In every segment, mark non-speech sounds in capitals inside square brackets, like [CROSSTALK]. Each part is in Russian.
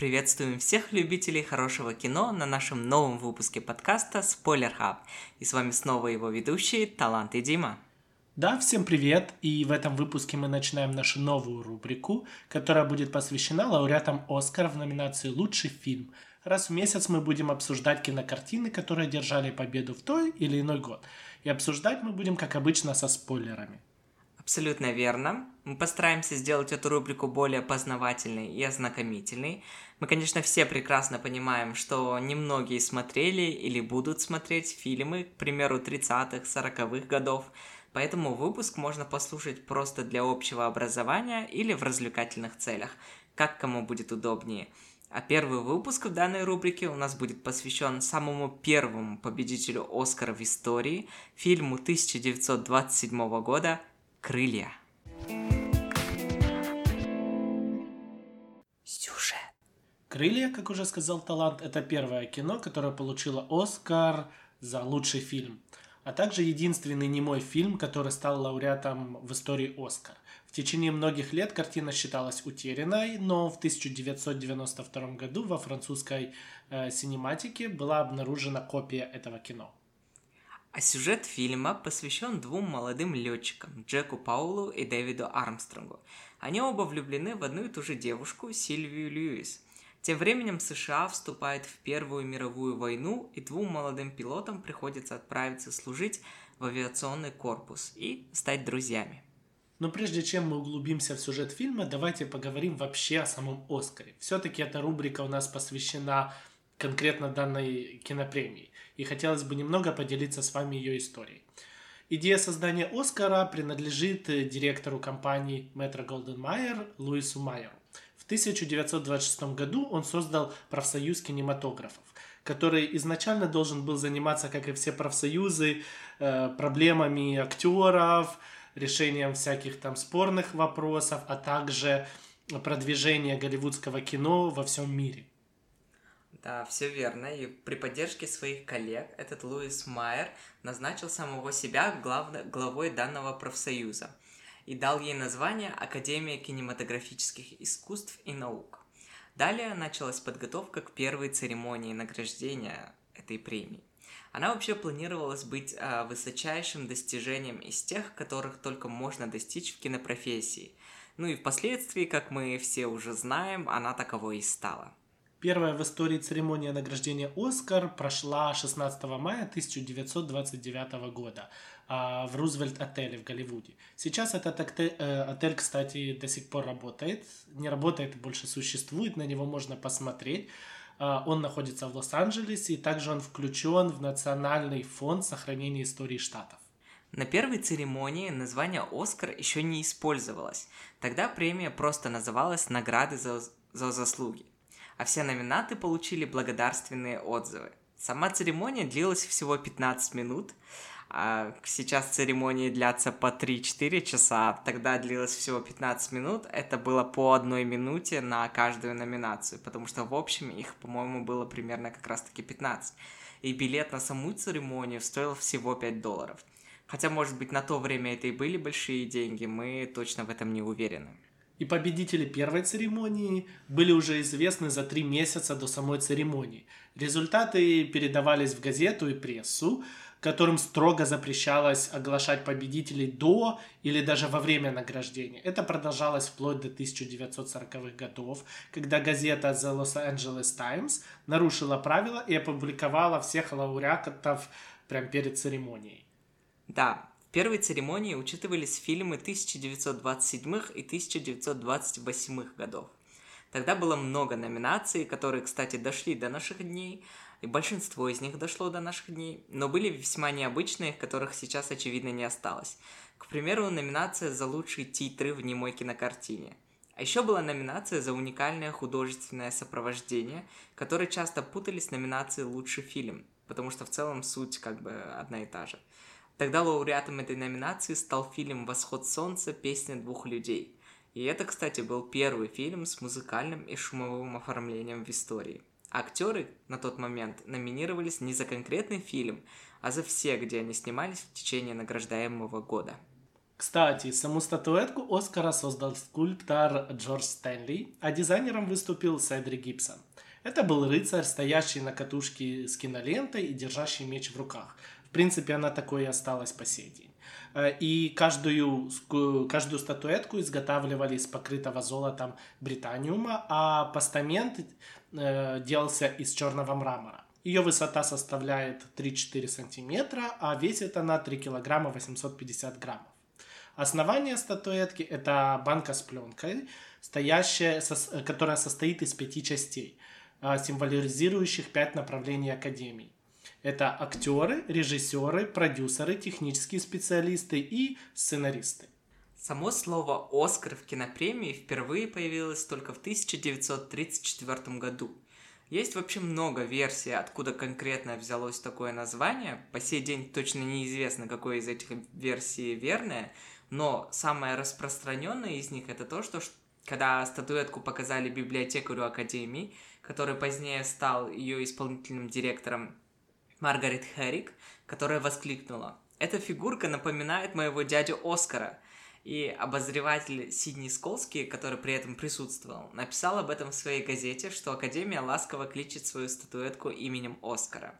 Приветствуем всех любителей хорошего кино на нашем новом выпуске подкаста Spoiler Hub. И с вами снова его ведущие Талант и Дима. Да, всем привет! И в этом выпуске мы начинаем нашу новую рубрику, которая будет посвящена лауреатам Оскара в номинации «Лучший фильм». Раз в месяц мы будем обсуждать кинокартины, которые одержали победу в той или иной год. И обсуждать мы будем, как обычно, со спойлерами. Абсолютно верно. Мы постараемся сделать эту рубрику более познавательной и ознакомительной. Мы, конечно, все прекрасно понимаем, что немногие смотрели или будут смотреть фильмы, к примеру, 30-х, 40-х годов, поэтому выпуск можно послушать просто для общего образования или в развлекательных целях, как кому будет удобнее. А первый выпуск в данной рубрике у нас будет посвящен самому первому победителю Оскара в истории, фильму 1927 года «Крылья». «Крылья», как уже сказал Талант, это первое кино, которое получило Оскар за лучший фильм, а также единственный немой фильм, который стал лауреатом в истории Оскар. В течение многих лет картина считалась утерянной, но в 1992 году во французской э, синематике была обнаружена копия этого кино. А сюжет фильма посвящен двум молодым летчикам, Джеку Паулу и Дэвиду Армстронгу. Они оба влюблены в одну и ту же девушку, Сильвию Льюис – тем временем США вступает в Первую мировую войну, и двум молодым пилотам приходится отправиться служить в авиационный корпус и стать друзьями. Но прежде чем мы углубимся в сюжет фильма, давайте поговорим вообще о самом Оскаре. Все-таки эта рубрика у нас посвящена конкретно данной кинопремии, и хотелось бы немного поделиться с вами ее историей. Идея создания Оскара принадлежит директору компании Метро Голден Майер Луису Майеру. 1926 году он создал профсоюз кинематографов, который изначально должен был заниматься, как и все профсоюзы, э, проблемами актеров, решением всяких там спорных вопросов, а также продвижение голливудского кино во всем мире. Да, все верно. И при поддержке своих коллег этот Луис Майер назначил самого себя главно, главой данного профсоюза и дал ей название Академия кинематографических искусств и наук. Далее началась подготовка к первой церемонии награждения этой премии. Она вообще планировалась быть э, высочайшим достижением из тех, которых только можно достичь в кинопрофессии. Ну и впоследствии, как мы все уже знаем, она таковой и стала. Первая в истории церемония награждения «Оскар» прошла 16 мая 1929 года а, в Рузвельт-отеле в Голливуде. Сейчас этот э, отель, кстати, до сих пор работает. Не работает, больше существует, на него можно посмотреть. А, он находится в Лос-Анджелесе, и также он включен в Национальный фонд сохранения истории штатов. На первой церемонии название «Оскар» еще не использовалось. Тогда премия просто называлась «Награды за, за заслуги» а все номинаты получили благодарственные отзывы. Сама церемония длилась всего 15 минут, а сейчас церемонии длятся по 3-4 часа, тогда длилось всего 15 минут, это было по одной минуте на каждую номинацию, потому что в общем их, по-моему, было примерно как раз-таки 15. И билет на саму церемонию стоил всего 5 долларов. Хотя, может быть, на то время это и были большие деньги, мы точно в этом не уверены и победители первой церемонии были уже известны за три месяца до самой церемонии. Результаты передавались в газету и прессу, которым строго запрещалось оглашать победителей до или даже во время награждения. Это продолжалось вплоть до 1940-х годов, когда газета The Los Angeles Times нарушила правила и опубликовала всех лауреатов прямо перед церемонией. Да, в первой церемонии учитывались фильмы 1927 и 1928 годов. Тогда было много номинаций, которые, кстати, дошли до наших дней, и большинство из них дошло до наших дней, но были весьма необычные, которых сейчас, очевидно, не осталось. К примеру, номинация за лучшие титры в немой кинокартине. А еще была номинация за уникальное художественное сопровождение, которые часто путались с номинацией «Лучший фильм», потому что в целом суть как бы одна и та же. Тогда лауреатом этой номинации стал фильм «Восход солнца. Песня двух людей». И это, кстати, был первый фильм с музыкальным и шумовым оформлением в истории. Актеры на тот момент номинировались не за конкретный фильм, а за все, где они снимались в течение награждаемого года. Кстати, саму статуэтку Оскара создал скульптор Джордж Стэнли, а дизайнером выступил Седри Гибсон. Это был рыцарь, стоящий на катушке с кинолентой и держащий меч в руках. В принципе, она такой и осталась по сей день. Э, и каждую, каждую статуэтку изготавливали из покрытого золотом британиума, а постамент э, делался из черного мрамора. Ее высота составляет 3-4 сантиметра, а весит она 3 килограмма 850 граммов. Основание статуэтки – это банка с пленкой, стоящая, которая состоит из пяти частей, а, символизирующих пять направлений Академии. Это актеры, режиссеры, продюсеры, технические специалисты и сценаристы. Само слово «Оскар» в кинопремии впервые появилось только в 1934 году. Есть вообще много версий, откуда конкретно взялось такое название. По сей день точно неизвестно, какой из этих версий верная, но самая распространенная из них это то, что когда статуэтку показали библиотекарю Академии, который позднее стал ее исполнительным директором Маргарет Хэрик, которая воскликнула «Эта фигурка напоминает моего дядю Оскара», и обозреватель Сидни Сколский, который при этом присутствовал, написал об этом в своей газете, что Академия ласково кличет свою статуэтку именем Оскара.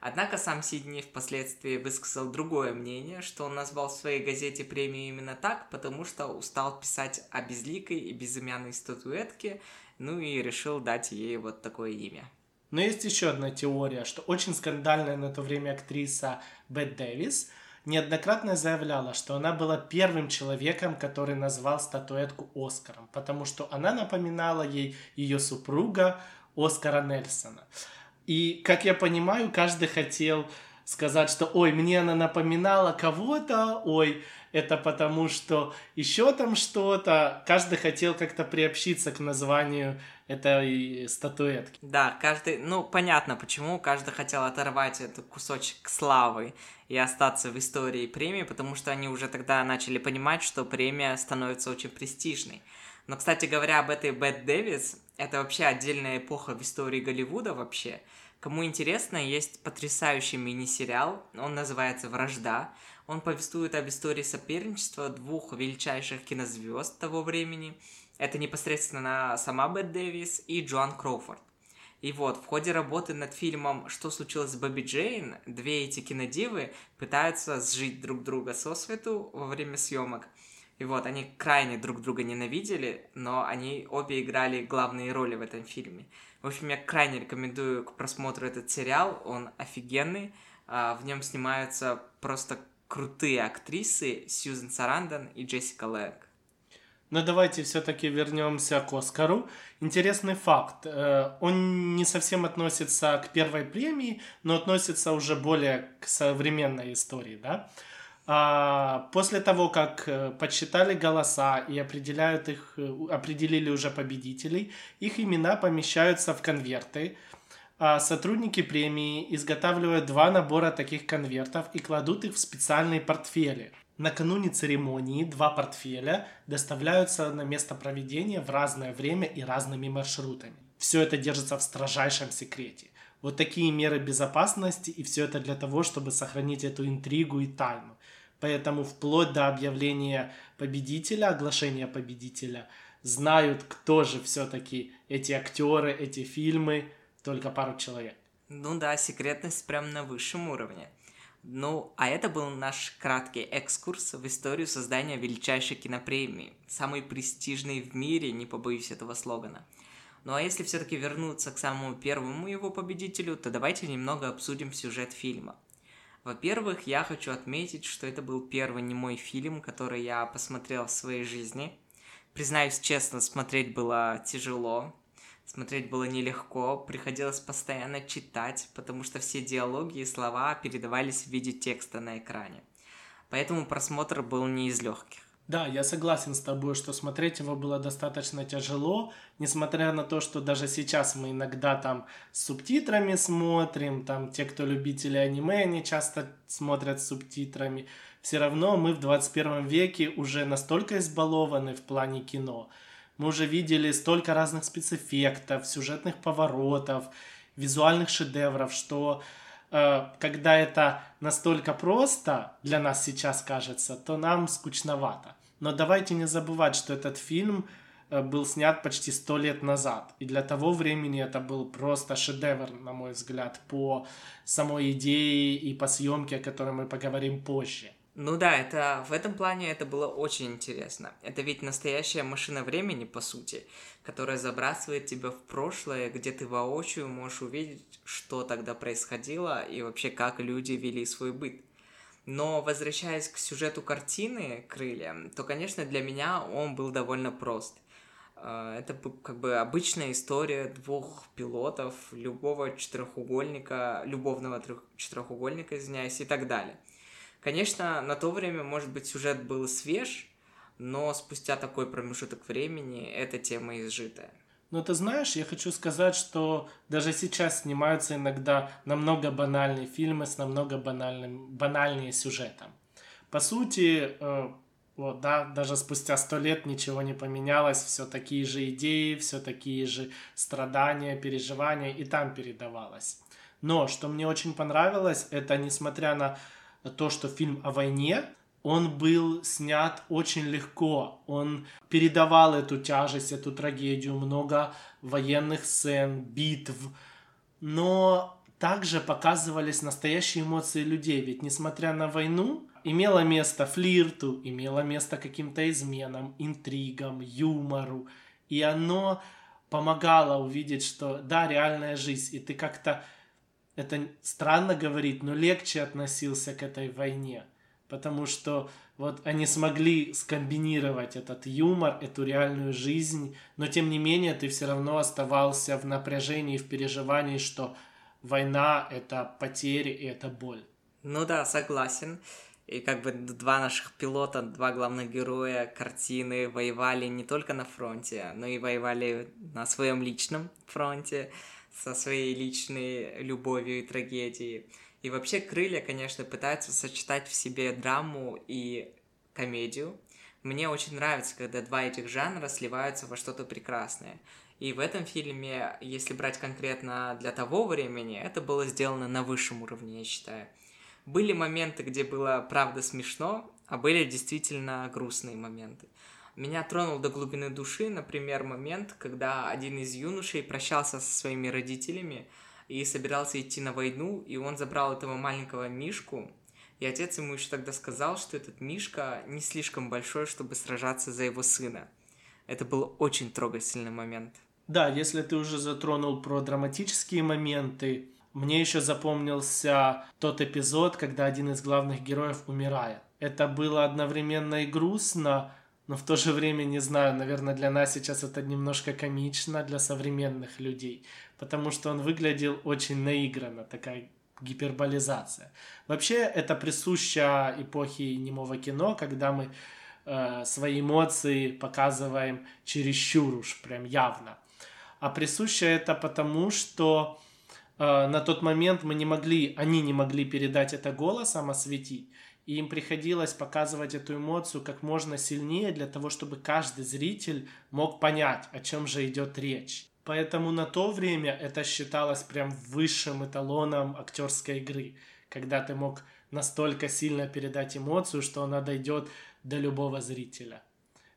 Однако сам Сидни впоследствии высказал другое мнение, что он назвал в своей газете премию именно так, потому что устал писать о безликой и безымянной статуэтке, ну и решил дать ей вот такое имя. Но есть еще одна теория, что очень скандальная на то время актриса Бет Дэвис неоднократно заявляла, что она была первым человеком, который назвал статуэтку Оскаром, потому что она напоминала ей ее супруга Оскара Нельсона. И, как я понимаю, каждый хотел сказать, что ой, мне она напоминала кого-то, ой, это потому что еще там что-то. Каждый хотел как-то приобщиться к названию этой статуэтки. Да, каждый, ну, понятно, почему каждый хотел оторвать этот кусочек славы и остаться в истории премии, потому что они уже тогда начали понимать, что премия становится очень престижной. Но, кстати говоря, об этой Бет Дэвис, это вообще отдельная эпоха в истории Голливуда вообще. Кому интересно, есть потрясающий мини-сериал, он называется «Вражда». Он повествует об истории соперничества двух величайших кинозвезд того времени – это непосредственно сама Бет Дэвис и Джоан Кроуфорд. И вот, в ходе работы над фильмом «Что случилось с Бобби Джейн» две эти кинодивы пытаются сжить друг друга со свету во время съемок. И вот, они крайне друг друга ненавидели, но они обе играли главные роли в этом фильме. В общем, я крайне рекомендую к просмотру этот сериал, он офигенный. А, в нем снимаются просто крутые актрисы Сьюзен Сарандон и Джессика Лэнг. Но давайте все-таки вернемся к Оскару. Интересный факт. Э, он не совсем относится к первой премии, но относится уже более к современной истории, да? А, после того, как э, подсчитали голоса и определяют их, э, определили уже победителей, их имена помещаются в конверты. А сотрудники премии изготавливают два набора таких конвертов и кладут их в специальные портфели. Накануне церемонии два портфеля доставляются на место проведения в разное время и разными маршрутами. Все это держится в строжайшем секрете. Вот такие меры безопасности, и все это для того, чтобы сохранить эту интригу и тайну. Поэтому вплоть до объявления победителя, оглашения победителя, знают, кто же все-таки эти актеры, эти фильмы, только пару человек. Ну да, секретность прям на высшем уровне. Ну, а это был наш краткий экскурс в историю создания величайшей кинопремии, самой престижной в мире, не побоюсь этого слогана. Ну а если все-таки вернуться к самому первому его победителю, то давайте немного обсудим сюжет фильма. Во-первых, я хочу отметить, что это был первый не мой фильм, который я посмотрел в своей жизни. Признаюсь честно, смотреть было тяжело, Смотреть было нелегко, приходилось постоянно читать, потому что все диалоги и слова передавались в виде текста на экране. Поэтому просмотр был не из легких. Да, я согласен с тобой, что смотреть его было достаточно тяжело, несмотря на то, что даже сейчас мы иногда там с субтитрами смотрим, там те, кто любители аниме, они часто смотрят с субтитрами, все равно мы в 21 веке уже настолько избалованы в плане кино, мы уже видели столько разных спецэффектов, сюжетных поворотов, визуальных шедевров, что когда это настолько просто для нас сейчас кажется, то нам скучновато. Но давайте не забывать, что этот фильм э, был снят почти сто лет назад. И для того времени это был просто шедевр, на мой взгляд, по самой идее и по съемке, о которой мы поговорим позже. Ну да, это в этом плане это было очень интересно. Это ведь настоящая машина времени, по сути, которая забрасывает тебя в прошлое, где ты воочию можешь увидеть, что тогда происходило и вообще как люди вели свой быт. Но возвращаясь к сюжету картины «Крылья», то, конечно, для меня он был довольно прост. А, это как бы обычная история двух пилотов, любого четырехугольника, любовного четырехугольника, извиняюсь, и так далее. Конечно, на то время, может быть, сюжет был свеж, но спустя такой промежуток времени эта тема изжитая. Но ты знаешь, я хочу сказать, что даже сейчас снимаются иногда намного банальные фильмы с намного банальным, банальнее сюжетом. По сути, э, вот, да, даже спустя сто лет ничего не поменялось, все такие же идеи, все такие же страдания, переживания и там передавалось. Но что мне очень понравилось, это несмотря на то, что фильм о войне, он был снят очень легко. Он передавал эту тяжесть, эту трагедию, много военных сцен, битв. Но также показывались настоящие эмоции людей. Ведь несмотря на войну, имело место флирту, имело место каким-то изменам, интригам, юмору. И оно помогало увидеть, что да, реальная жизнь, и ты как-то это странно говорить, но легче относился к этой войне, потому что вот они смогли скомбинировать этот юмор, эту реальную жизнь, но тем не менее ты все равно оставался в напряжении, в переживании, что война — это потери и это боль. Ну да, согласен. И как бы два наших пилота, два главных героя картины воевали не только на фронте, но и воевали на своем личном фронте со своей личной любовью и трагедией. И вообще крылья, конечно, пытаются сочетать в себе драму и комедию. Мне очень нравится, когда два этих жанра сливаются во что-то прекрасное. И в этом фильме, если брать конкретно для того времени, это было сделано на высшем уровне, я считаю. Были моменты, где было правда смешно, а были действительно грустные моменты. Меня тронул до глубины души, например, момент, когда один из юношей прощался со своими родителями и собирался идти на войну, и он забрал этого маленького Мишку, и отец ему еще тогда сказал, что этот Мишка не слишком большой, чтобы сражаться за его сына. Это был очень трогательный момент. Да, если ты уже затронул про драматические моменты, мне еще запомнился тот эпизод, когда один из главных героев умирает. Это было одновременно и грустно, но в то же время, не знаю, наверное, для нас сейчас это немножко комично, для современных людей, потому что он выглядел очень наигранно, такая гиперболизация. Вообще, это присуще эпохе немого кино, когда мы э, свои эмоции показываем чересчур уж, прям явно. А присуще это потому, что э, на тот момент мы не могли, они не могли передать это голосом, осветить и им приходилось показывать эту эмоцию как можно сильнее для того, чтобы каждый зритель мог понять, о чем же идет речь. Поэтому на то время это считалось прям высшим эталоном актерской игры, когда ты мог настолько сильно передать эмоцию, что она дойдет до любого зрителя.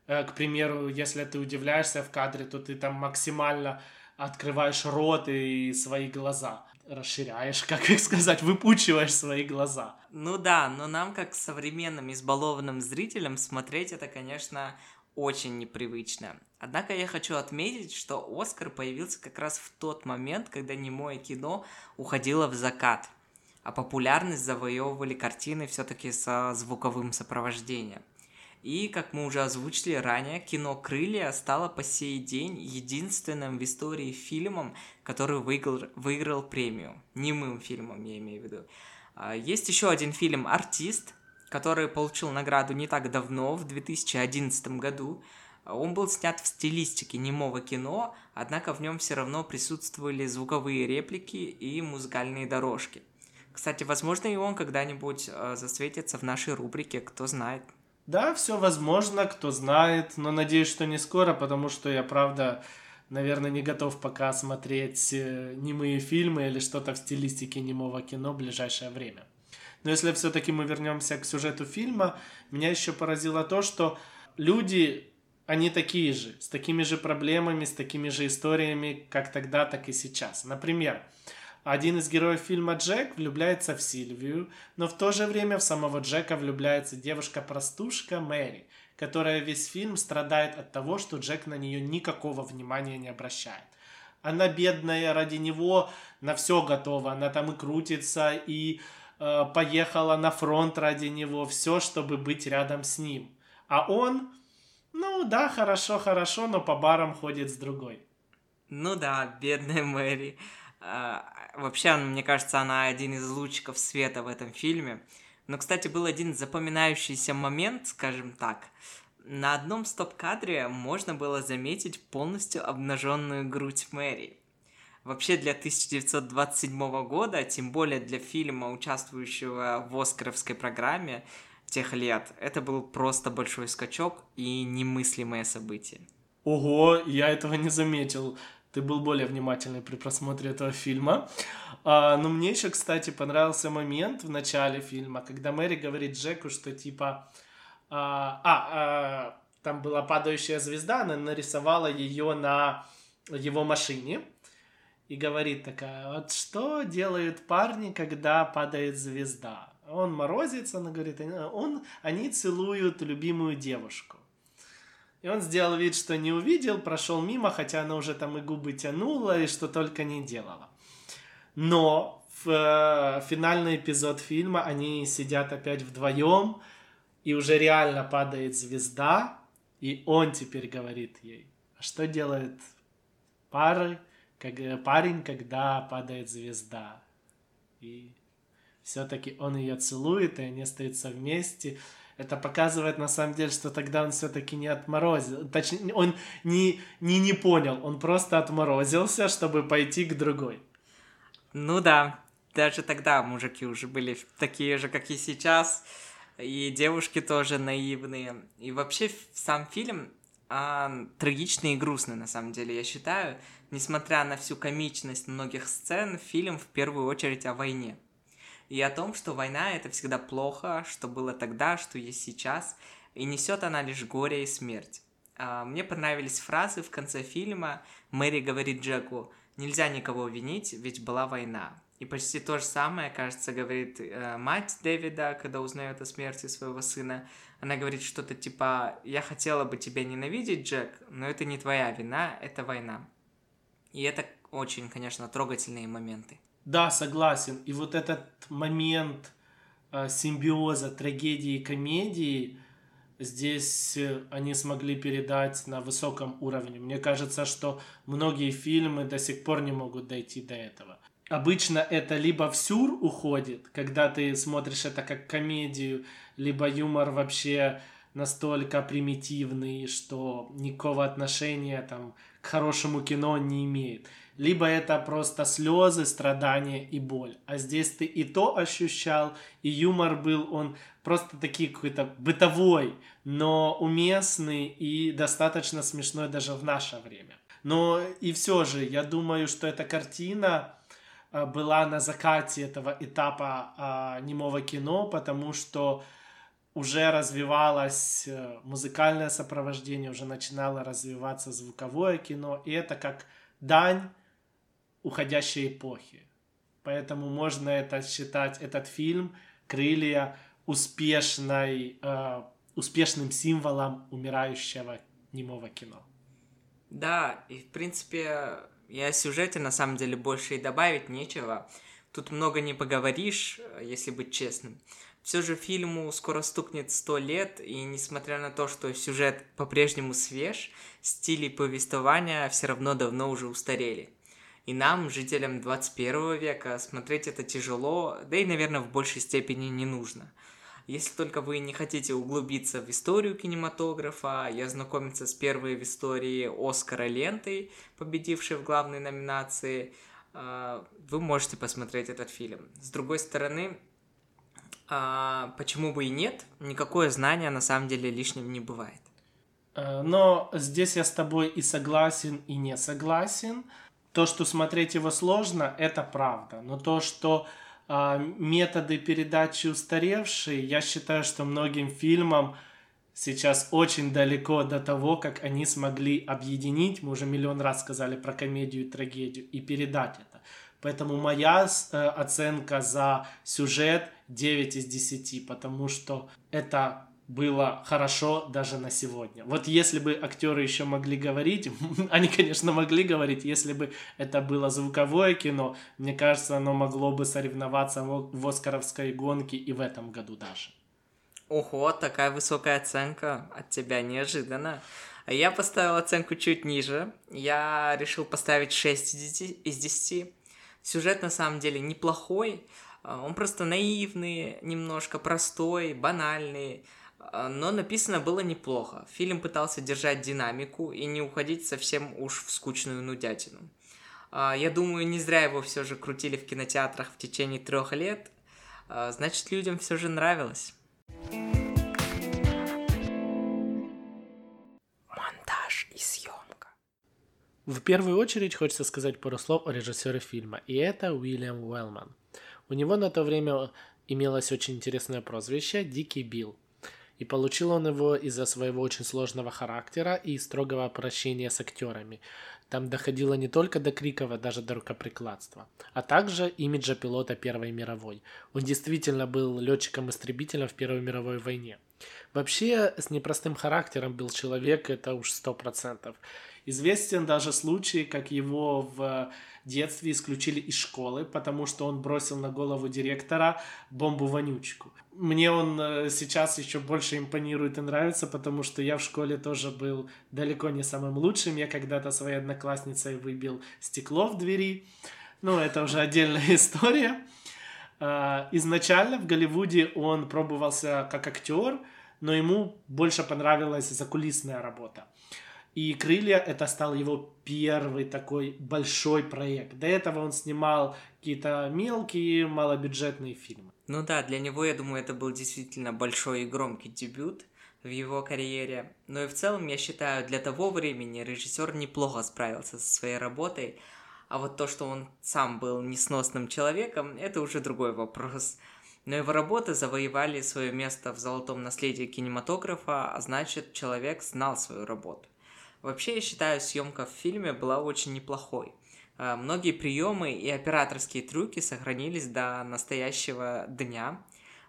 Э, к примеру, если ты удивляешься в кадре, то ты там максимально открываешь рот и свои глаза расширяешь, [LAUGHS] как их сказать, выпучиваешь свои глаза. Ну да, но нам, как современным избалованным зрителям, смотреть это, конечно, очень непривычно. Однако я хочу отметить, что Оскар появился как раз в тот момент, когда немое кино уходило в закат, а популярность завоевывали картины все-таки со звуковым сопровождением. И, как мы уже озвучили ранее, кино «Крылья» стало по сей день единственным в истории фильмом, который выиграл, выиграл премию. Немым фильмом, я имею в виду. А, есть еще один фильм «Артист», который получил награду не так давно, в 2011 году. Он был снят в стилистике немого кино, однако в нем все равно присутствовали звуковые реплики и музыкальные дорожки. Кстати, возможно, и он когда-нибудь а, засветится в нашей рубрике, кто знает. Да, все возможно, кто знает, но надеюсь, что не скоро, потому что я, правда, наверное, не готов пока смотреть э, немые фильмы или что-то в стилистике немого кино в ближайшее время. Но если все-таки мы вернемся к сюжету фильма, меня еще поразило то, что люди, они такие же, с такими же проблемами, с такими же историями, как тогда, так и сейчас. Например, один из героев фильма Джек влюбляется в Сильвию, но в то же время в самого Джека влюбляется девушка-простушка Мэри, которая весь фильм страдает от того, что Джек на нее никакого внимания не обращает. Она бедная ради него на все готова, она там и крутится, и э, поехала на фронт ради него, все, чтобы быть рядом с ним. А он, ну да, хорошо, хорошо, но по барам ходит с другой. Ну да, бедная Мэри. А, вообще, мне кажется, она один из лучиков света в этом фильме. Но, кстати, был один запоминающийся момент, скажем так. На одном стоп-кадре можно было заметить полностью обнаженную грудь Мэри. Вообще для 1927 года, тем более для фильма, участвующего в Оскаровской программе тех лет, это был просто большой скачок и немыслимое событие. Ого, я этого не заметил ты был более внимательный при просмотре этого фильма. А, но мне еще, кстати, понравился момент в начале фильма, когда Мэри говорит Джеку, что типа... А, а, а там была падающая звезда, она нарисовала ее на его машине и говорит такая, вот что делают парни, когда падает звезда? Он морозится, она говорит, он, они целуют любимую девушку. И он сделал вид, что не увидел, прошел мимо, хотя она уже там и губы тянула, и что только не делала. Но в э, финальный эпизод фильма они сидят опять вдвоем, и уже реально падает звезда, и он теперь говорит ей, а что делает пары, как, э, парень, когда падает звезда? И все-таки он ее целует, и они остаются вместе это показывает на самом деле, что тогда он все-таки не отморозил. Точнее, он не, не, не понял, он просто отморозился, чтобы пойти к другой. Ну да, даже тогда мужики уже были такие же, как и сейчас, и девушки тоже наивные. И вообще сам фильм а, трагичный и грустный, на самом деле, я считаю. Несмотря на всю комичность многих сцен, фильм в первую очередь о войне и о том, что война это всегда плохо, что было тогда, что есть сейчас, и несет она лишь горе и смерть. А, мне понравились фразы в конце фильма. Мэри говорит Джеку, нельзя никого винить, ведь была война. И почти то же самое, кажется, говорит э, мать Дэвида, когда узнает о смерти своего сына. Она говорит что-то типа «Я хотела бы тебя ненавидеть, Джек, но это не твоя вина, это война». И это очень, конечно, трогательные моменты. Да, согласен. И вот этот момент э, симбиоза трагедии и комедии здесь э, они смогли передать на высоком уровне. Мне кажется, что многие фильмы до сих пор не могут дойти до этого. Обычно это либо в сюр уходит, когда ты смотришь это как комедию, либо юмор вообще настолько примитивный, что никакого отношения там к хорошему кино не имеет либо это просто слезы, страдания и боль. А здесь ты и то ощущал, и юмор был, он просто такой какой-то бытовой, но уместный и достаточно смешной даже в наше время. Но и все же, я думаю, что эта картина а, была на закате этого этапа а, немого кино, потому что уже развивалось э, музыкальное сопровождение, уже начинало развиваться звуковое кино, и это как дань уходящей эпохи. Поэтому можно это считать, этот фильм «Крылья» успешной, э, успешным символом умирающего немого кино. Да, и в принципе, я о сюжете на самом деле больше и добавить нечего. Тут много не поговоришь, если быть честным. Все же фильму скоро стукнет сто лет, и несмотря на то, что сюжет по-прежнему свеж, стили повествования все равно давно уже устарели. И нам, жителям 21 века, смотреть это тяжело, да и, наверное, в большей степени не нужно. Если только вы не хотите углубиться в историю кинематографа и ознакомиться с первой в истории Оскара лентой, победившей в главной номинации, а, вы можете посмотреть этот фильм. С другой стороны, а, почему бы и нет, никакое знание на самом деле лишним не бывает. Э, но здесь я с тобой и согласен, и не согласен. То, что смотреть его сложно, это правда. Но то, что э, методы передачи устаревшие, я считаю, что многим фильмам сейчас очень далеко до того, как они смогли объединить, мы уже миллион раз сказали про комедию и трагедию, и передать это. Поэтому моя э, оценка за сюжет 9 из 10, потому что это было хорошо даже на сегодня. Вот если бы актеры еще могли говорить, [LAUGHS] они, конечно, могли говорить, если бы это было звуковое кино, мне кажется, оно могло бы соревноваться в Оскаровской гонке и в этом году даже. Ого, такая высокая оценка от тебя неожиданно. Я поставил оценку чуть ниже. Я решил поставить 6 из 10. Сюжет на самом деле неплохой. Он просто наивный, немножко простой, банальный а, но написано было неплохо. Фильм пытался держать динамику и не уходить совсем уж в скучную нудятину. А, я думаю, не зря его все же крутили в кинотеатрах в течение трех лет. А, значит, людям все же нравилось. В первую очередь хочется сказать пару слов о режиссере фильма, и это Уильям Уэллман. У него на то время имелось очень интересное прозвище «Дикий Билл». И получил он его из-за своего очень сложного характера и строгого обращения с актерами. Там доходило не только до криков, а даже до рукоприкладства, а также имиджа пилота Первой мировой. Он действительно был летчиком-истребителем в Первой мировой войне. Вообще, с непростым характером был человек, это уж сто процентов. Известен даже случай, как его в детстве исключили из школы, потому что он бросил на голову директора бомбу-вонючку. Мне он э, сейчас еще больше импонирует и нравится, потому что я в школе тоже был далеко не самым лучшим. Я когда-то своей одноклассницей выбил стекло в двери. Ну, это уже отдельная [LAUGHS] история. А, изначально в Голливуде он пробовался как актер, но ему больше понравилась закулисная работа. И «Крылья» — это стал его первый такой большой проект. До этого он снимал какие-то мелкие, малобюджетные фильмы. Ну да, для него, я думаю, это был действительно большой и громкий дебют в его карьере. Но и в целом, я считаю, для того времени режиссер неплохо справился со своей работой. А вот то, что он сам был несносным человеком, это уже другой вопрос. Но его работы завоевали свое место в золотом наследии кинематографа, а значит, человек знал свою работу. Вообще, я считаю, съемка в фильме была очень неплохой. А, многие приемы и операторские трюки сохранились до настоящего дня.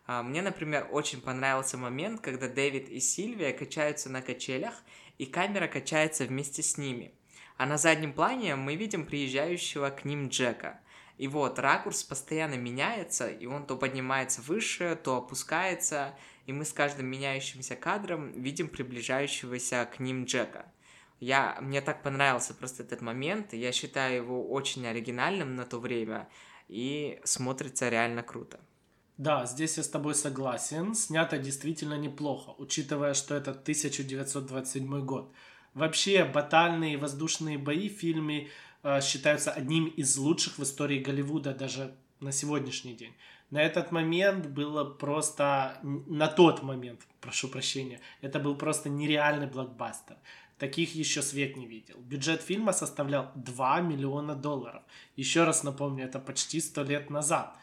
А, мне, например, очень понравился момент, когда Дэвид и Сильвия качаются на качелях, и камера качается вместе с ними. А на заднем плане мы видим приезжающего к ним Джека. И вот ракурс постоянно меняется, и он то поднимается выше, то опускается, и мы с каждым меняющимся кадром видим приближающегося к ним Джека. Я, мне так понравился просто этот момент, я считаю его очень оригинальным на то время, и смотрится реально круто. Да, здесь я с тобой согласен. Снято действительно неплохо, учитывая, что это 1927 год. Вообще, батальные воздушные бои в фильме э, считаются одним из лучших в истории Голливуда даже на сегодняшний день. На этот момент было просто... На тот момент, прошу прощения, это был просто нереальный блокбастер. Таких еще свет не видел. Бюджет фильма составлял 2 миллиона долларов. Еще раз напомню, это почти 100 лет назад.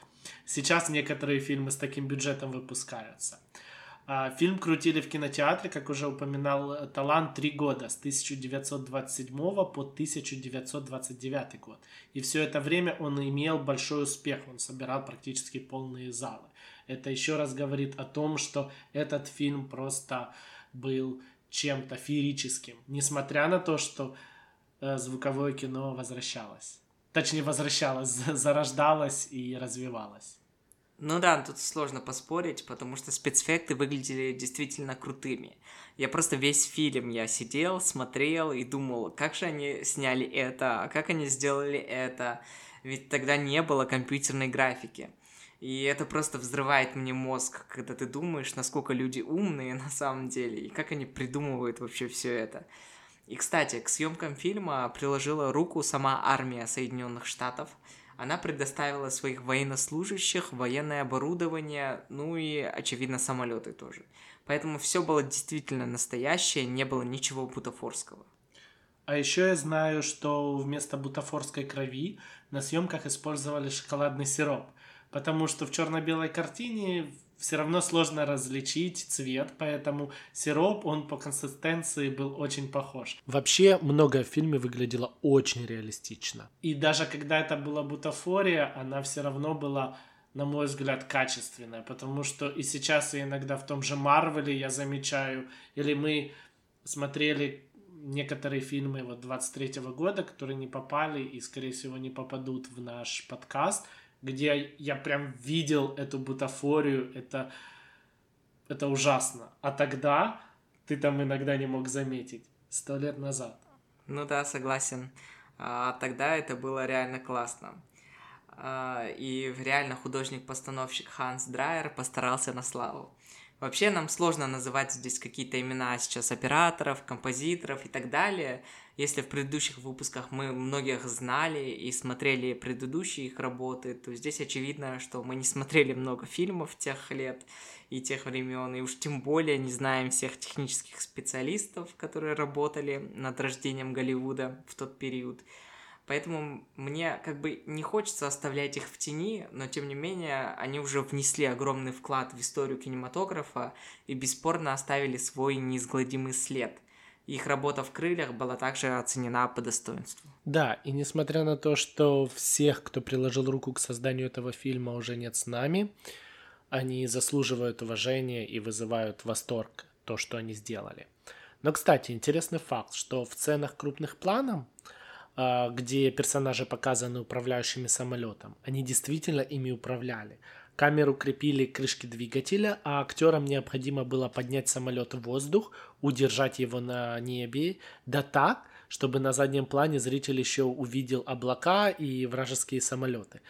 Сейчас некоторые фильмы с таким бюджетом выпускаются. А, фильм крутили в кинотеатре, как уже упоминал Талант, три года, с 1927 по 1929 год. И все это время он имел большой успех, он собирал практически полные залы. Это еще раз говорит о том, что этот фильм просто был чем-то феерическим, несмотря на то, что э, звуковое кино возвращалось. Точнее, возвращалось, [LAUGHS] зарождалось и развивалось. Ну да, тут сложно поспорить, потому что спецэффекты выглядели действительно крутыми. Я просто весь фильм я сидел, смотрел и думал, как же они сняли это, а как они сделали это. Ведь тогда не было компьютерной графики. И это просто взрывает мне мозг, когда ты думаешь, насколько люди умные [LAUGHS] на самом деле, и как они придумывают вообще все это. И, кстати, к съемкам фильма приложила руку сама армия Соединенных Штатов. Она предоставила своих военнослужащих, военное оборудование, ну и, очевидно, самолеты тоже. Поэтому все было действительно настоящее, не было ничего бутафорского. А еще я знаю, что вместо бутафорской крови на съемках использовали шоколадный сироп, потому что в черно-белой картине все равно сложно различить цвет, поэтому сироп, он по консистенции был очень похож. Вообще, многое в фильме выглядело очень реалистично. И даже когда это была бутафория, она все равно была на мой взгляд, качественная, потому что и сейчас и иногда в том же Марвеле я замечаю, или мы смотрели некоторые фильмы вот 23 -го года, которые не попали и, скорее всего, не попадут в наш подкаст, где я прям видел эту бутафорию, это, это ужасно. А тогда ты там иногда не мог заметить, сто лет назад. Ну да, согласен. А, тогда это было реально классно. А, и реально художник-постановщик Ханс Драйер постарался на славу. Вообще нам сложно называть здесь какие-то имена сейчас операторов, композиторов и так далее. Если в предыдущих выпусках мы многих знали и смотрели предыдущие их работы, то здесь очевидно, что мы не смотрели много фильмов тех лет и тех времен, и уж тем более не знаем всех технических специалистов, которые работали над рождением Голливуда в тот период. Поэтому мне как бы не хочется оставлять их в тени, но тем не менее они уже внесли огромный вклад в историю кинематографа и бесспорно оставили свой неизгладимый след. Их работа в крыльях была также оценена по достоинству. Да, и несмотря на то, что всех, кто приложил руку к созданию этого фильма, уже нет с нами, они заслуживают уважения и вызывают восторг то, что они сделали. Но, кстати, интересный факт, что в сценах крупных планов где персонажи показаны управляющими самолетом. Они действительно ими управляли. Камеру крепили к крышке двигателя, а актерам необходимо было поднять самолет в воздух, удержать его на небе, да так, чтобы на заднем плане зритель еще увидел облака и вражеские самолеты.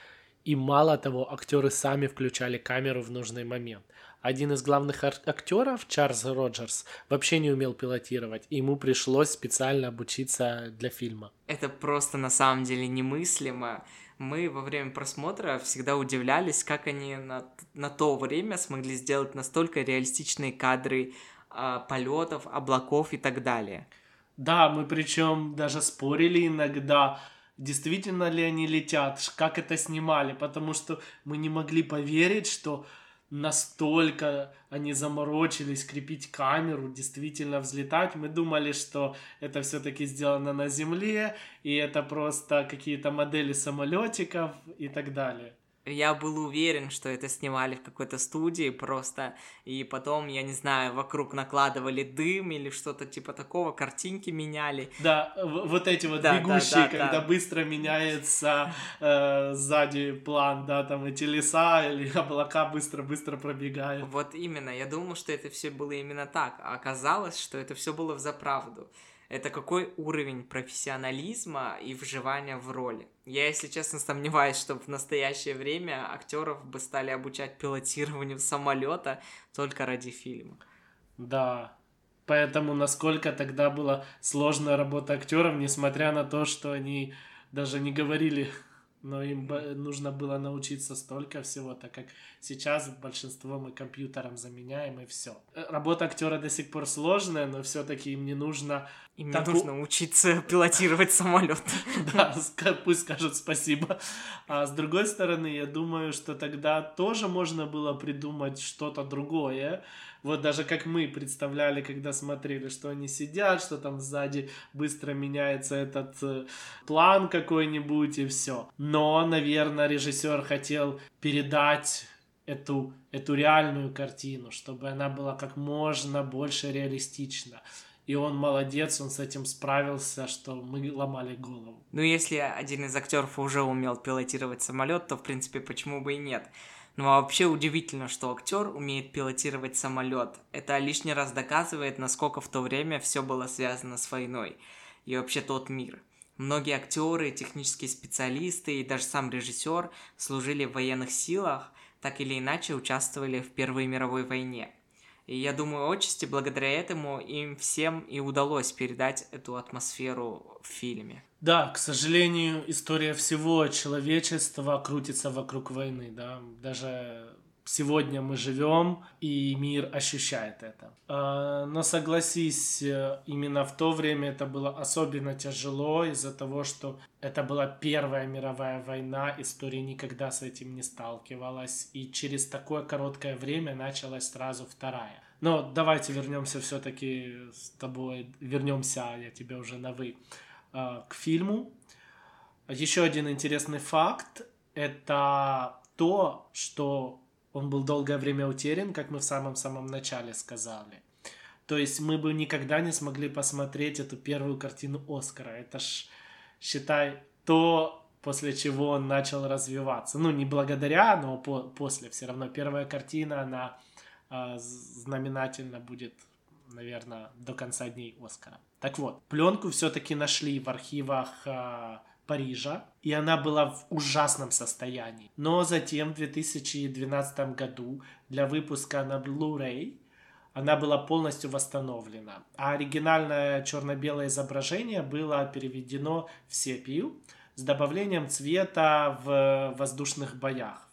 И мало того, актеры сами включали камеру в нужный момент – один из главных актеров, Чарльз Роджерс, вообще не умел пилотировать, и ему пришлось специально обучиться для фильма. Это просто на самом деле немыслимо. Мы во время просмотра всегда удивлялись, как они на, на то время смогли сделать настолько реалистичные кадры э, полетов, облаков и так далее. Да, мы причем даже спорили иногда, действительно ли они летят, как это снимали, потому что мы не могли поверить, что настолько они заморочились крепить камеру, действительно взлетать. Мы думали, что это все-таки сделано на Земле, и это просто какие-то модели самолетиков и так далее я был уверен, что это снимали в какой-то студии просто, и потом, я не знаю, вокруг накладывали дым или что-то типа такого, картинки меняли. Да, вот эти вот да, бегущие, да, да, когда да. быстро меняется э, сзади план, да, там эти леса или [LAUGHS] облака быстро-быстро пробегают. Вот именно, я думал, что это все было именно так, а оказалось, что это все было в заправду это какой уровень профессионализма и вживания в роли. Я, если честно, сомневаюсь, что в настоящее время актеров бы стали обучать пилотированию самолета только ради фильма. Да, поэтому насколько тогда была сложная работа актеров, несмотря на то, что они даже не говорили но им нужно было научиться столько всего, так как сейчас большинство мы компьютером заменяем и все. Э, работа актера до сих пор сложная, но все-таки им не нужно... Им таку... не нужно учиться [LAUGHS] пилотировать самолет. [LAUGHS] Да, пусть скажут спасибо. А с другой стороны, я думаю, что тогда тоже можно было придумать что-то другое, вот даже как мы представляли, когда смотрели, что они сидят, что там сзади быстро меняется этот э, план какой-нибудь и все. Но, наверное, режиссер хотел передать эту, эту реальную картину, чтобы она была как можно больше реалистична. И он молодец, он с этим справился, что мы ломали голову. Ну, если один из актеров уже умел пилотировать самолет, то, в принципе, почему бы и нет? Ну а вообще удивительно, что актер умеет пилотировать самолет. Это лишний раз доказывает, насколько в то время все было связано с войной. И вообще тот мир. Многие актеры, технические специалисты и даже сам режиссер служили в военных силах, так или иначе участвовали в Первой мировой войне. И я думаю, отчасти благодаря этому им всем и удалось передать эту атмосферу в фильме. Да, к сожалению, история всего человечества крутится вокруг войны, да. Даже сегодня мы живем, и мир ощущает это. А, но согласись, э, именно в то время это было особенно тяжело из-за того, что это была Первая мировая война, история никогда с этим не сталкивалась, и через такое короткое время началась сразу Вторая. Но давайте вернемся все-таки с тобой, вернемся, я тебя уже на вы, а, к фильму. Еще один интересный факт – это то, что он был долгое время утерян, как мы в самом-самом начале сказали. То есть мы бы никогда не смогли посмотреть эту первую картину Оскара. Это ж, считай, то, после чего он начал развиваться. Ну, не благодаря, но по после. Все равно первая картина, она э, знаменательно будет, наверное, до конца дней Оскара. Так вот, пленку все-таки нашли в архивах э, Парижа, и она была в ужасном состоянии. Но затем в 2012 году для выпуска на Blu-ray она была полностью восстановлена. А оригинальное черно-белое изображение было переведено в сепию с добавлением цвета в воздушных боях.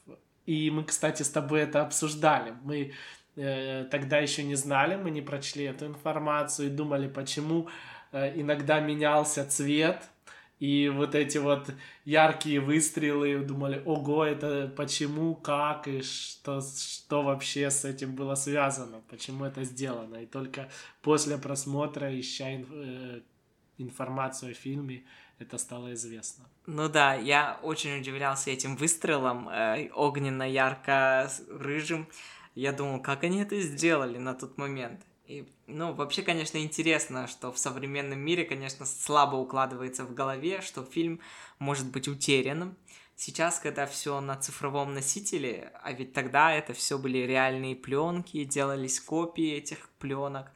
И мы, кстати, с тобой это обсуждали. Мы э, тогда еще не знали, мы не прочли эту информацию и думали, почему э, иногда менялся цвет и вот эти вот яркие выстрелы, думали, ого, это почему, как и что, что вообще с этим было связано, почему это сделано. И только после просмотра, ища э, информацию о фильме, это стало известно. Ну да, я очень удивлялся этим выстрелом, э, огненно-ярко-рыжим. Я думал, как они это сделали на тот момент. И, ну, вообще, конечно, интересно, что в современном мире, конечно, слабо укладывается в голове, что фильм может быть утерянным. Сейчас, когда все на цифровом носителе, а ведь тогда это все были реальные пленки, делались копии этих пленок,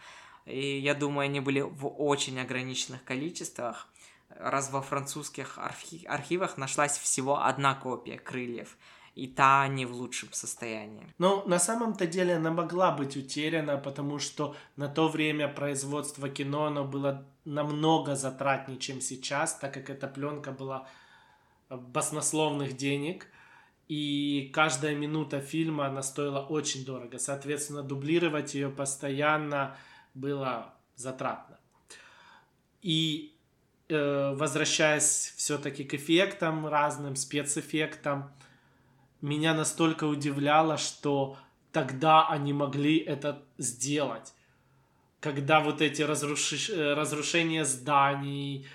и я думаю, они были в очень ограниченных количествах. Раз во французских архи- архивах нашлась всего одна копия крыльев – и та не в лучшем состоянии. Ну, на самом-то деле она могла быть утеряна, потому что на то время производство кино, оно было намного затратнее, чем сейчас, так как эта пленка была баснословных денег, и каждая минута фильма, она стоила очень дорого. Соответственно, дублировать ее постоянно было затратно. И э, возвращаясь все-таки к эффектам разным, спецэффектам, меня настолько удивляло, что тогда они могли это сделать. Когда вот эти разруши... Э, разрушения зданий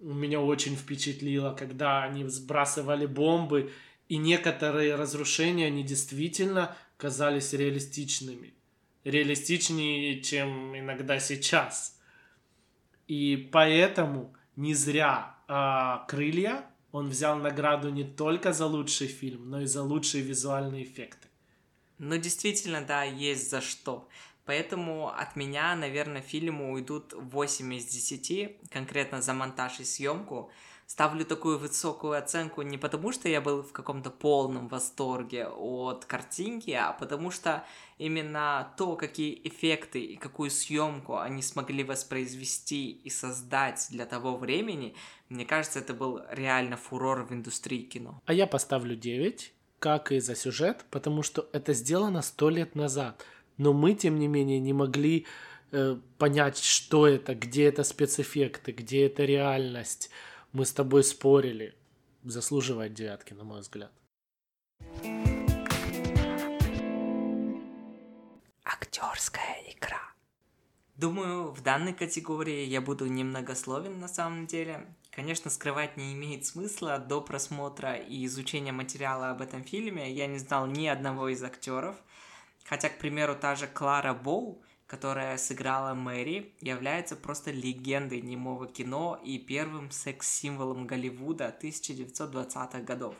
меня очень впечатлило, когда они сбрасывали бомбы, и некоторые разрушения, они действительно казались реалистичными. Реалистичнее, чем иногда сейчас. И поэтому не зря а, крылья он взял награду не только за лучший фильм, но и за лучшие визуальные эффекты. Ну, действительно, да, есть за что. Поэтому от меня, наверное, фильму уйдут 8 из 10, конкретно за монтаж и съемку ставлю такую высокую оценку не потому, что я был в каком-то полном восторге от картинки, а потому что именно то, какие эффекты и какую съемку они смогли воспроизвести и создать для того времени, мне кажется, это был реально фурор в индустрии кино. А я поставлю 9, как и за сюжет, потому что это сделано сто лет назад. Но мы, тем не менее, не могли э, понять, что это, где это спецэффекты, где это реальность мы с тобой спорили. Заслуживает девятки, на мой взгляд. Актерская игра. Думаю, в данной категории я буду немногословен на самом деле. Конечно, скрывать не имеет смысла. До просмотра и изучения материала об этом фильме я не знал ни одного из актеров. Хотя, к примеру, та же Клара Боу которая сыграла Мэри, является просто легендой немого кино и первым секс-символом Голливуда 1920-х годов.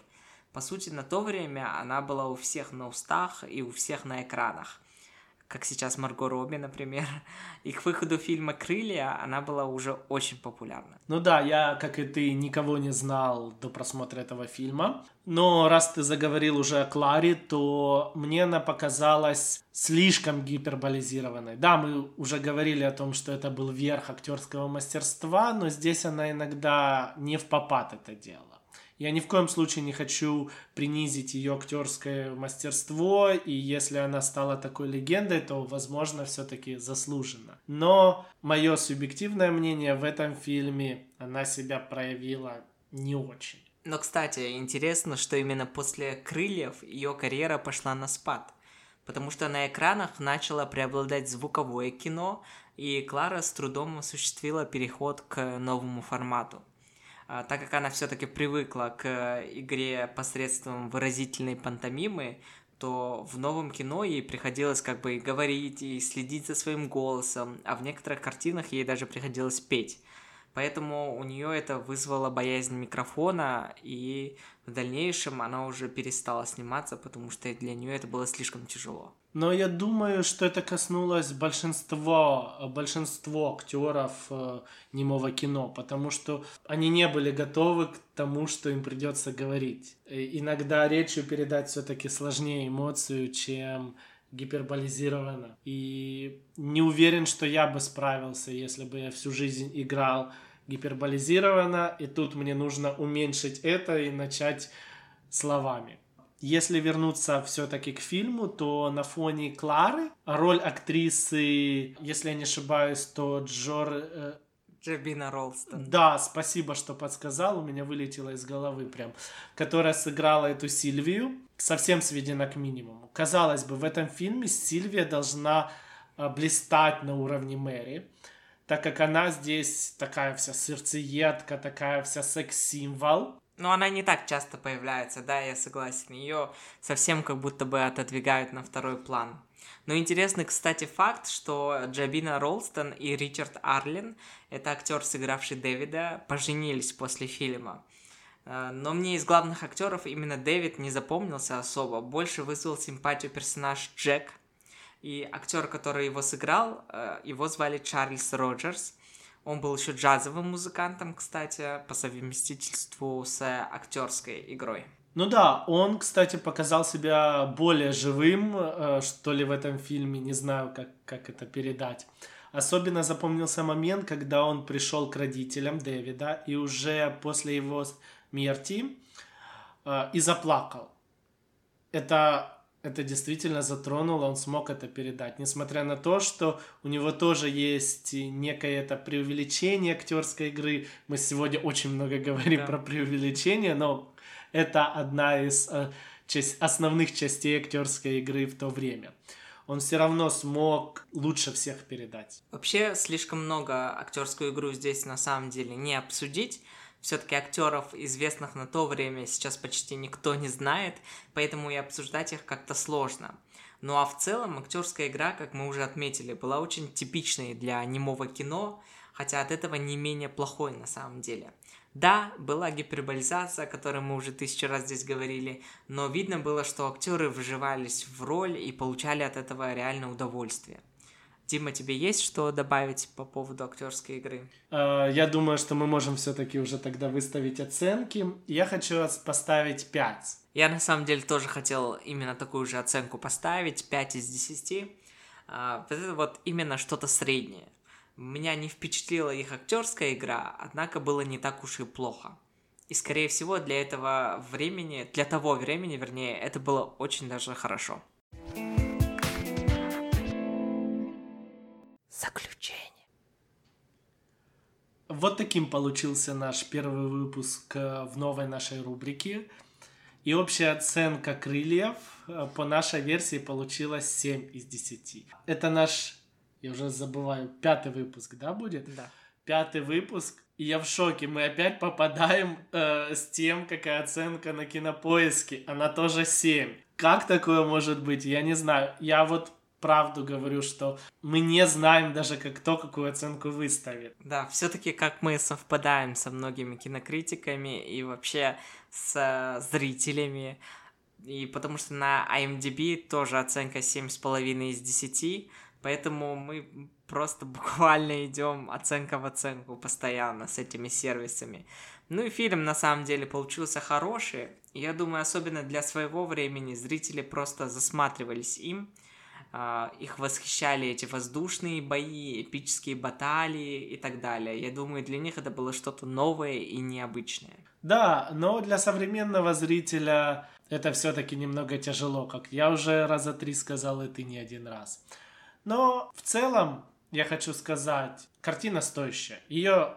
По сути, на то время она была у всех на устах и у всех на экранах. Как сейчас Марго Робби, например. [LAUGHS] И к выходу фильма «Крылья» она была уже очень популярна. Ну да, я, как и ты, никого не знал до просмотра этого фильма. Но раз ты заговорил уже о Кларе, то мне она показалась слишком гиперболизированной. Да, мы уже говорили о том, что это был верх актерского мастерства, но здесь она иногда не в попад это делала. Я ни в коем случае не хочу принизить ее актерское мастерство, и если она стала такой легендой, то, возможно, все-таки заслуженно. Но мое субъективное мнение в этом фильме, она себя проявила не очень. Но, кстати, интересно, что именно после «Крыльев» ее карьера пошла на спад, потому что на экранах начало преобладать звуковое кино, и Клара с трудом осуществила переход к новому формату. А, так как она все-таки привыкла к игре посредством выразительной пантомимы, то в новом кино ей приходилось как бы и говорить, и следить за своим голосом, а в некоторых картинах ей даже приходилось петь. Поэтому у нее это вызвало боязнь микрофона, и в дальнейшем она уже перестала сниматься, потому что для нее это было слишком тяжело. Но я думаю, что это коснулось большинства, большинства актеров э, немого кино, потому что они не были готовы к тому, что им придется говорить. И иногда речью передать все-таки сложнее эмоцию, чем гиперболизировано. И не уверен, что я бы справился, если бы я всю жизнь играл гиперболизированно, и тут мне нужно уменьшить это и начать словами. Если вернуться все-таки к фильму, то на фоне Клары роль актрисы, если я не ошибаюсь, то Джор... Э, Джабина Ролстон. Да, спасибо, что подсказал, у меня вылетело из головы прям. Которая сыграла эту Сильвию, совсем сведена к минимуму. Казалось бы, в этом фильме Сильвия должна э, блистать на уровне Мэри, так как она здесь такая вся сердцеедка, такая вся секс-символ. Но она не так часто появляется, да, я согласен. Ее совсем как будто бы отодвигают на второй план. Но интересный, кстати, факт, что Джабина Ролстон и Ричард Арлин, это актер, сыгравший Дэвида, поженились после фильма. Э, но мне из главных актеров именно Дэвид не запомнился особо. Больше вызвал симпатию персонаж Джек. И актер, который его сыграл, э, его звали Чарльз Роджерс. Он был еще джазовым музыкантом, кстати, по совместительству с актерской игрой. Ну да, он, кстати, показал себя более живым, э, что ли, в этом фильме, не знаю, как, как это передать. Особенно запомнился момент, когда он пришел к родителям Дэвида и уже после его смерти э, и заплакал. Это это действительно затронуло, он смог это передать. Несмотря на то, что у него тоже есть некое это преувеличение актерской игры. Мы сегодня очень много [LAUGHS] говорим да. про преувеличение, но это одна из э, часть, основных частей актерской игры в то время. Он все равно смог лучше всех передать. Вообще, слишком много актерскую игру здесь на самом деле не обсудить все-таки актеров, известных на то время, сейчас почти никто не знает, поэтому и обсуждать их как-то сложно. Ну а в целом актерская игра, как мы уже отметили, была очень типичной для немого кино, хотя от этого не менее плохой на самом деле. Да, была гиперболизация, о которой мы уже тысячу раз здесь говорили, но видно было, что актеры вживались в роль и получали от этого реально удовольствие. Дима, тебе есть что добавить по поводу актерской игры? А, я думаю, что мы можем все-таки уже тогда выставить оценки. Я хочу поставить 5. Я на самом деле тоже хотел именно такую же оценку поставить, 5 из 10. А, вот это вот именно что-то среднее. Меня не впечатлила их актерская игра, однако было не так уж и плохо. И, скорее всего, для этого времени, для того времени, вернее, это было очень даже хорошо. Заключение. Вот таким получился наш первый выпуск э, в новой нашей рубрике. И общая оценка крыльев э, по нашей версии получилась 7 из 10. Это наш, я уже забываю, пятый выпуск, да, будет? Да. Пятый выпуск. И я в шоке. Мы опять попадаем э, с тем, какая оценка на кинопоиске. Она тоже 7. Как такое может быть? Я не знаю. Я вот правду говорю, что мы не знаем даже, как кто какую оценку выставит. Да, все-таки как мы совпадаем со многими кинокритиками и вообще с зрителями, И потому что на IMDb тоже оценка 7,5 из 10, поэтому мы просто [LAUGHS] буквально идем оценка в оценку постоянно с этими сервисами. Ну и фильм на самом деле получился хороший. Я думаю, особенно для своего времени зрители просто засматривались им. А, их восхищали эти воздушные бои, эпические баталии и так далее. Я думаю, для них это было что-то новое и необычное. Да, но для современного зрителя это все-таки немного тяжело, как я уже раза три сказал, и ты не один раз. Но в целом я хочу сказать, картина стоящая. Ее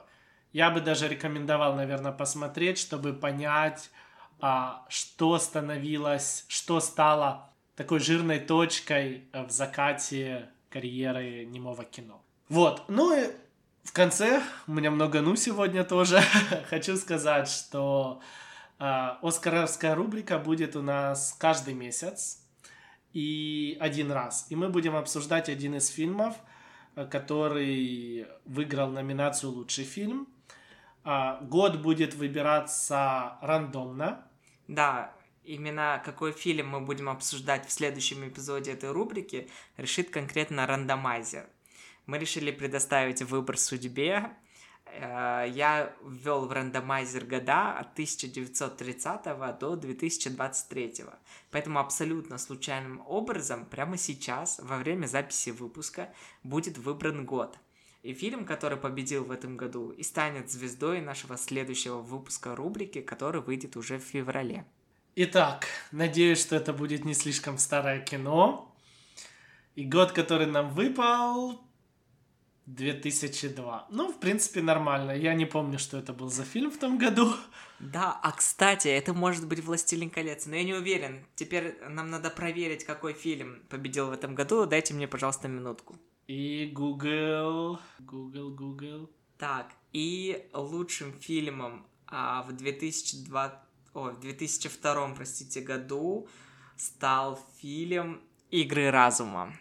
я бы даже рекомендовал, наверное, посмотреть, чтобы понять, а, что становилось, что стало такой жирной точкой в закате карьеры немого кино. Вот, ну и в конце, у меня много ну сегодня тоже, [LAUGHS] хочу сказать, что э, Оскаровская рубрика будет у нас каждый месяц и один раз. И мы будем обсуждать один из фильмов, э, который выиграл номинацию «Лучший фильм». Э, год будет выбираться рандомно. Да, именно какой фильм мы будем обсуждать в следующем эпизоде этой рубрики, решит конкретно рандомайзер. Мы решили предоставить выбор судьбе. Э, я ввел в рандомайзер года от 1930 до 2023. Поэтому абсолютно случайным образом прямо сейчас, во время записи выпуска, будет выбран год. И фильм, который победил в этом году, и станет звездой нашего следующего выпуска рубрики, который выйдет уже в феврале. Итак, надеюсь, что это будет не слишком старое кино. И год, который нам выпал, 2002. Ну, в принципе, нормально. Я не помню, что это был за фильм в том году. Да, а кстати, это может быть «Властелин колец», но я не уверен. Теперь нам надо проверить, какой фильм победил в этом году. Дайте мне, пожалуйста, минутку. И Google, Google, Google. Так, и лучшим фильмом а, в 2002 о, в 2002, простите, году стал фильм «Игры разума».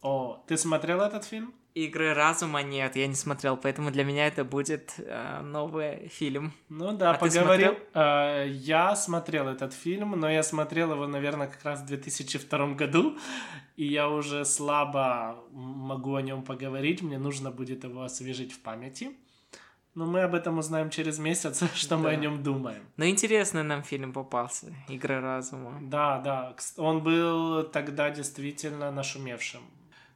О, ты смотрел этот фильм? Игры разума нет, я не смотрел, поэтому для меня это будет э, новый фильм. Ну да, а поговорим. Э, я смотрел этот фильм, но я смотрел его, наверное, как раз в 2002 году, и я уже слабо могу о нем поговорить, мне нужно будет его освежить в памяти. Но мы об этом узнаем через месяц, [LAUGHS] что да. мы о нем думаем. Но интересный нам фильм попался, «Игры разума». Да, да, он был тогда действительно нашумевшим.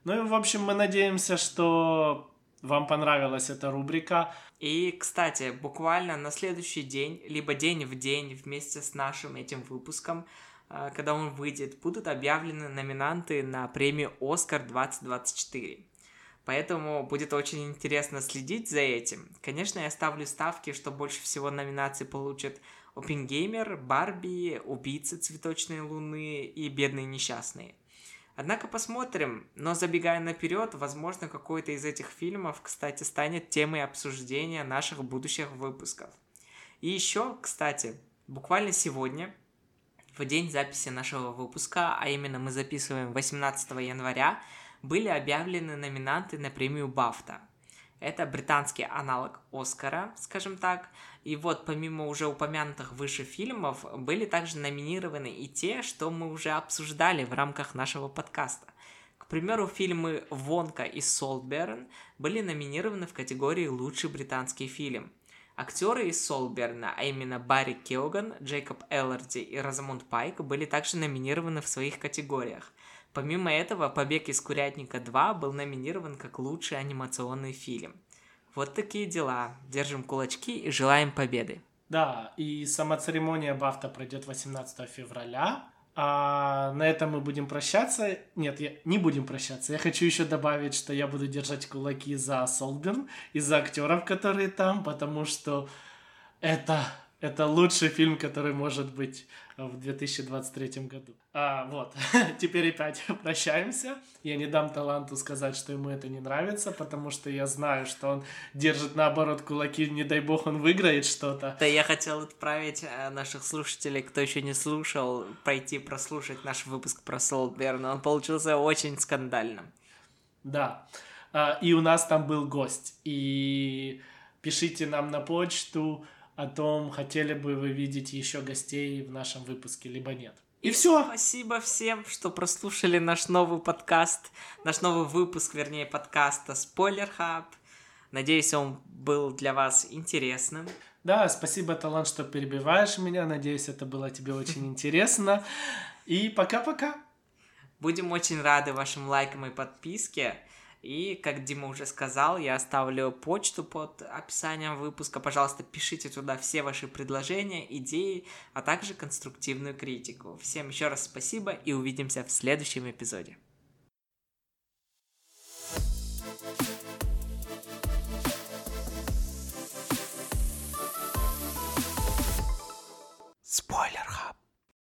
Ну и, в общем, мы надеемся, что вам понравилась эта рубрика. И, кстати, буквально на следующий день, либо день в день вместе с нашим этим выпуском, э, когда он выйдет, будут объявлены номинанты на премию «Оскар 2024». Поэтому будет очень интересно следить за этим. Конечно, я ставлю ставки, что больше всего номинаций получат Опенгеймер, Барби, Убийцы Цветочной Луны и Бедные Несчастные. Однако посмотрим, но забегая наперед, возможно, какой-то из этих фильмов, кстати, станет темой обсуждения наших будущих выпусков. И еще, кстати, буквально сегодня, в день записи нашего выпуска, а именно мы записываем 18 января, были объявлены номинанты на премию Бафта. Это британский аналог Оскара, скажем так. И вот помимо уже упомянутых выше фильмов, были также номинированы и те, что мы уже обсуждали в рамках нашего подкаста. К примеру, фильмы «Вонка» и «Солберн» были номинированы в категории «Лучший британский фильм». Актеры из Солберна, а именно Барри Кеоган, Джейкоб Элларди и Розамунд Пайк, были также номинированы в своих категориях. Помимо этого, «Побег из Курятника 2» был номинирован как лучший анимационный фильм. Вот такие дела. Держим кулачки и желаем победы. Да, и сама церемония Бафта пройдет 18 февраля. А на этом мы будем прощаться. Нет, я не будем прощаться. Я хочу еще добавить, что я буду держать кулаки за Солберн и за актеров, которые там, потому что это это лучший фильм, который может быть в 2023 году. А, вот, [LAUGHS] теперь опять прощаемся. Я не дам таланту сказать, что ему это не нравится, потому что я знаю, что он держит наоборот кулаки, не дай бог он выиграет что-то. Да я хотел отправить э, наших слушателей, кто еще не слушал, пойти прослушать наш выпуск про Солберна. Он получился очень скандальным. Да, а, и у нас там был гость. И пишите нам на почту, о том, хотели бы вы видеть еще гостей в нашем выпуске, либо нет. И, все. Спасибо всем, что прослушали наш новый подкаст, наш новый выпуск, вернее, подкаста Spoiler Hub. Надеюсь, он был для вас интересным. Да, спасибо, Талант, что перебиваешь меня. Надеюсь, это было тебе [LAUGHS] очень интересно. И пока-пока. Будем очень рады вашим лайкам и подписке. И, как Дима уже сказал, я оставлю почту под описанием выпуска. Пожалуйста, пишите туда все ваши предложения, идеи, а также конструктивную критику. Всем еще раз спасибо и увидимся в следующем эпизоде. Спойлер.